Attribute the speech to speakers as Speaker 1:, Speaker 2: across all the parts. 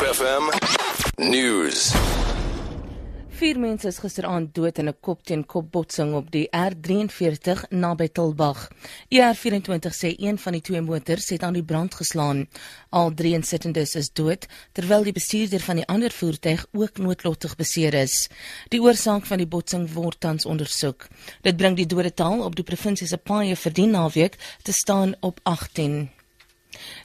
Speaker 1: Hope FM News.
Speaker 2: Vier mense is gisteraand dood in 'n kop-teen-kop botsing op die R43 naby Tilbag. ER24 sê een van die twee motors het aan die brand geslaan. Al drie insittendes is dood, terwyl die bestuurder van die ander voertuig ook noodlottig beseer is. Die oorsaak van die botsing word tans ondersoek. Dit bring die dodetal op die provinsie se paaie vir die naweek te staan op 18.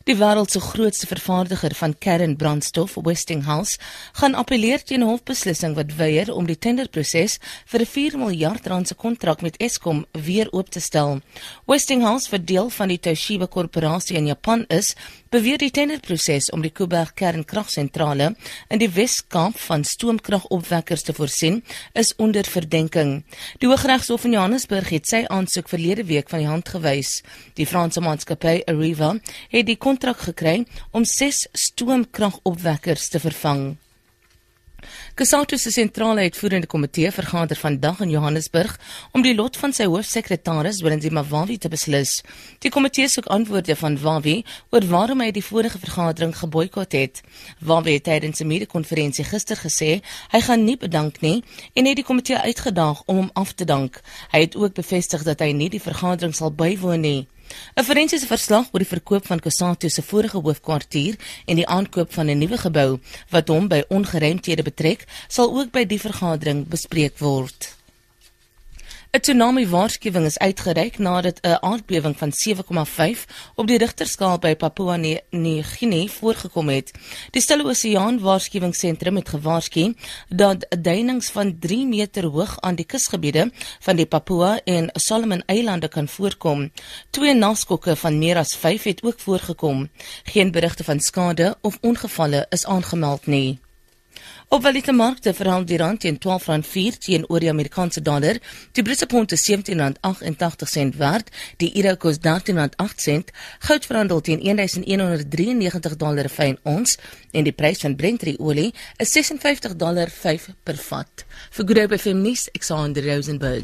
Speaker 2: Die wêreld se grootste vervaardiger van kernbrandstof, Westinghouse, gaan appeleer teen 'n hofbeslissing wat weier om die tenderproses vir 'n 4 miljard rand se kontrak met Eskom weer oop te stel. Westinghouse, wat deel van die Toshiba korporasie in Japan is, beweer die tenderproses om die Kuiberg kernkragsentrale in die Wes-Kaap van stoomkragopwekkers te voorsien, is onder verdenking. Die Hooggeregshof in Johannesburg het sy aansoek verlede week van die hand gewys. Die Franse maatskappy Areva het die kontrak gekry om 6 stoomkragopwekkers te vervang. Kusatu se sentrale uitvoerende komitee vergader vandag in Johannesburg om die lot van sy hoofsekretaris, Wendy Mawawi, te beslis. Die komitee soek antwoorde van Wawi oor waarom hy die vorige vergadering geboikot het. Wawi het tydens 'n mede-konferensie gister gesê hy gaan nie bedank nie en het die komitee uitgedaag om hom af te dank. Hy het ook bevestig dat hy nie die vergadering sal bywoon nie. 'n Forensiese verslag oor die verkoop van Kusatu se vorige hoofkwartier en die aankoop van 'n nuwe gebou wat hom by ongeruimthede betrek, sal ook by die vergadering bespreek word. 'n Tsunami waarskuwing is uitgereik nadat 'n aardbewing van 7,5 op die Richterskaal by Papua Nieu-Guinea voorgekom het. Die Stille Oseaan Waarskuwingsentrum het gewaarsku dat duinings van 3 meter hoog aan die kusgebiede van die Papua en Solomon Eilande kan voorkom. Twee naskokke van meer as 5 het ook voorgekom. Geen berigte van skade of ongevalle is aangemeld nie. Op valute markte verhandel die rand teen R12.4 teenoor die Amerikaanse dollar. Die Britse pond is R17.88 sent werd. Die euro kos R13.8 sent. Goud verhandel teen $1193 fyn ons en die prys van Brent olie is $56.5 per vat. Vir Groep FM nuus, Alexander Rosenberg.